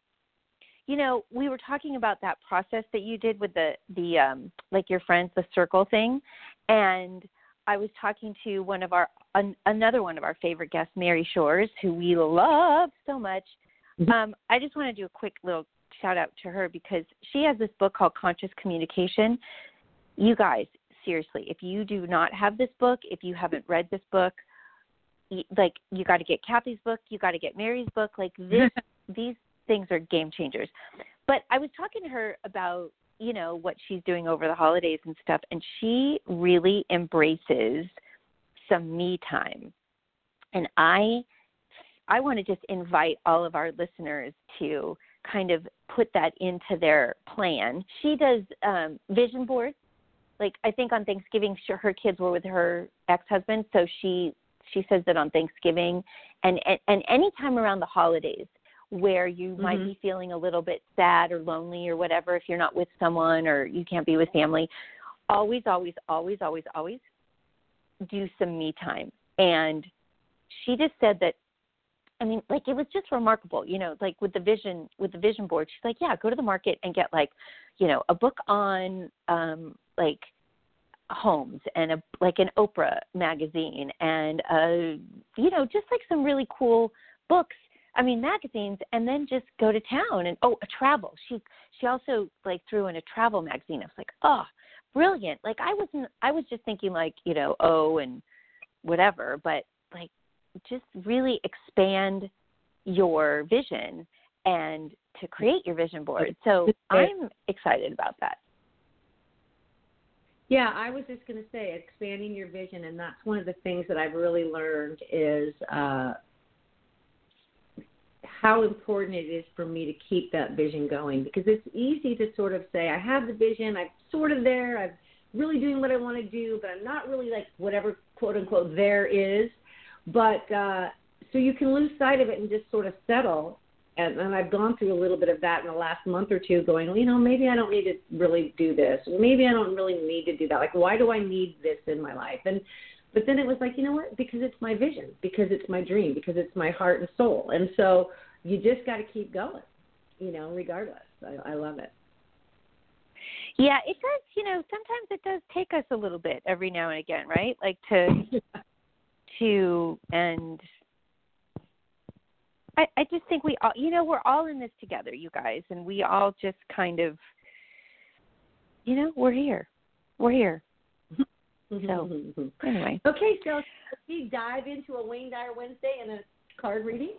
Speaker 3: you know, we were talking about that process that you did with the the um like your friends the circle thing and I was talking to one of our an, another one of our favorite guests Mary Shores who we love so much.
Speaker 2: Mhm.
Speaker 3: Um I just want to do a quick little shout out to her because she has this book called Conscious Communication. You guys, seriously, if you do not have this book, if you haven't read this book, like you got to get Kathy's book, you got to get Mary's book. Like this, these things are game changers. But I was talking to her about you know what she's doing over the holidays and stuff, and she really embraces some me time. And I, I want to just invite all of our listeners to kind of put that into their plan. She does um, vision boards like I think on Thanksgiving she, her kids were with her ex-husband, so she She says that on Thanksgiving and and, and any time around the holidays where you mm-hmm. might be feeling a little bit sad or lonely or whatever if you're not with someone or you can't be with family, always, always, always, always, always do some me time. And she just said that I mean, like it was just remarkable, you know, like with the vision with the vision board. She's like, yeah, go to the market and get like, you know, a book on um like homes and a like an Oprah magazine and uh you know, just like some really cool books. I mean, magazines and then just go to town and oh, a travel. She she also like threw in a travel magazine. I was like, "Oh, brilliant." Like I wasn't I was just thinking like, you know, oh and whatever, but like just really expand your vision and to create your vision board. So I'm excited about that.
Speaker 2: Yeah, I was just going to say expanding your vision, and that's one of the things that I've really learned is uh, how important it is for me to keep that vision going because it's easy to sort of say, I have the vision, I'm sort of there, I'm really doing what I want to do, but I'm not really like whatever quote unquote there is. But uh, so you can lose sight of it and just sort of settle. And, and I've gone through a little bit of that in the last month or two, going, well, you know, maybe I don't need to really do this. Maybe I don't really need to do that. Like, why do I need this in my life? And but then it was like, you know what? Because it's my vision, because it's my dream, because it's my heart and soul. And so you just got to keep going, you know, regardless. I, I love it.
Speaker 3: Yeah, it does. You know, sometimes it does take us a little bit every now and again, right? Like to to and I, I just think we all you know we're all in this together you guys and we all just kind of you know we're here we're here so anyway
Speaker 2: okay so we dive into a wayne dyer wednesday and a card reading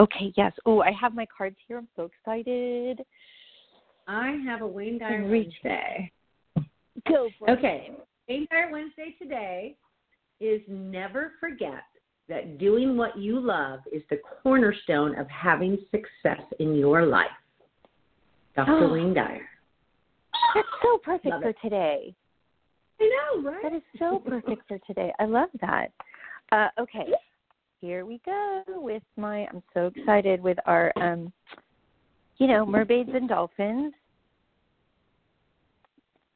Speaker 3: okay yes oh i have my cards here i'm so excited
Speaker 2: i have a wayne dyer wednesday
Speaker 3: go for
Speaker 2: okay it. wayne dyer wednesday today is never forget that doing what you love is the cornerstone of having success in your life. Dr. Oh, Wayne Dyer.
Speaker 3: That's so perfect love for it. today.
Speaker 2: I know, right?
Speaker 3: That is so perfect for today. I love that. Uh, okay, here we go with my. I'm so excited with our, um, you know, mermaids and dolphins.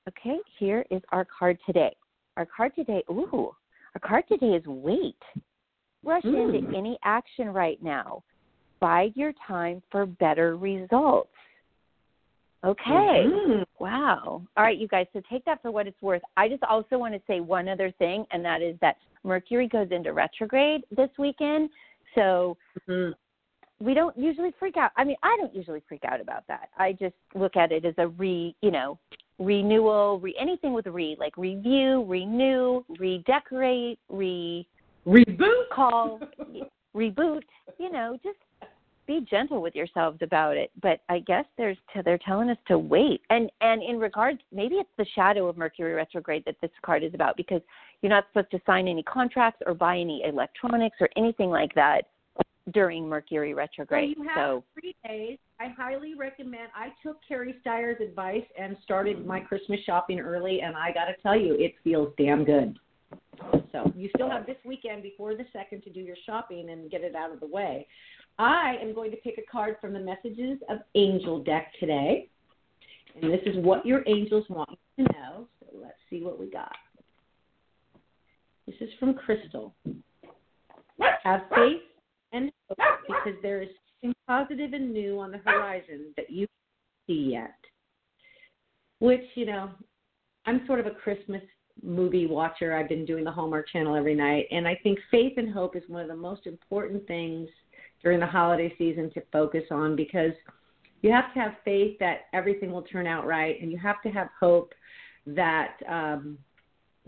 Speaker 3: Okay, here is our card today. Our card today. Ooh, our card today is wait. Rush mm. into any action right now. Bide your time for better results. Okay. Mm-hmm. Wow. All right, you guys. So take that for what it's worth. I just also want to say one other thing, and that is that Mercury goes into retrograde this weekend. So mm-hmm. we don't usually freak out. I mean, I don't usually freak out about that. I just look at it as a re, you know, renewal, re anything with re, like review, renew, redecorate, re
Speaker 2: reboot,
Speaker 3: call, reboot. You know, just be gentle with yourselves about it. But I guess there's to, they're telling us to wait. And and in regards, maybe it's the shadow of Mercury retrograde that this card is about because you're not supposed to sign any contracts or buy any electronics or anything like that during Mercury retrograde.
Speaker 2: So you have so, three days. I highly recommend. I took Carrie Steyer's advice and started my Christmas shopping early, and I got to tell you, it feels damn good. So you still have this weekend before the second to do your shopping and get it out of the way. I am going to pick a card from the Messages of Angel deck today, and this is what your angels want you to know. So let's see what we got. This is from Crystal. Have faith and hope because there is something positive and new on the horizon that you see yet. Which, you know, I'm sort of a Christmas movie watcher. I've been doing the Hallmark Channel every night, and I think faith and hope is one of the most important things during the holiday season to focus on because you have to have faith that everything will turn out right, and you have to have hope that um,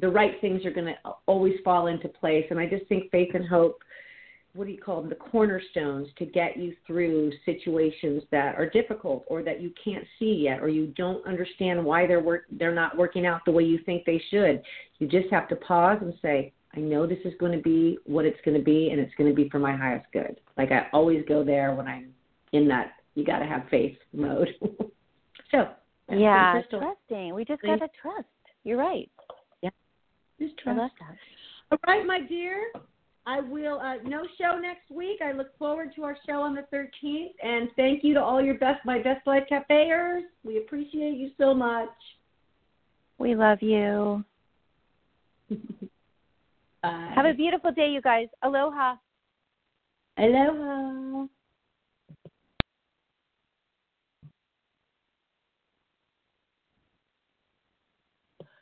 Speaker 2: the right things are going to always fall into place. And I just think faith and hope what do you call them the cornerstones to get you through situations that are difficult or that you can't see yet or you don't understand why they're work they're not working out the way you think they should. You just have to pause and say i know this is going to be what it's going to be and it's going to be for my highest good. Like i always go there when i'm in that you got to have faith mode. So
Speaker 3: yeah trusting. We just got to trust. You're right.
Speaker 2: Yeah. Just trust
Speaker 3: I love that.
Speaker 2: All right, my dear. I will. Uh, no show next week. I look forward to our show on the 13th. And thank you to all your best, my Best Life Cafeers. We appreciate you so much.
Speaker 3: We love you. Have a beautiful day, you guys. Aloha.
Speaker 2: Aloha.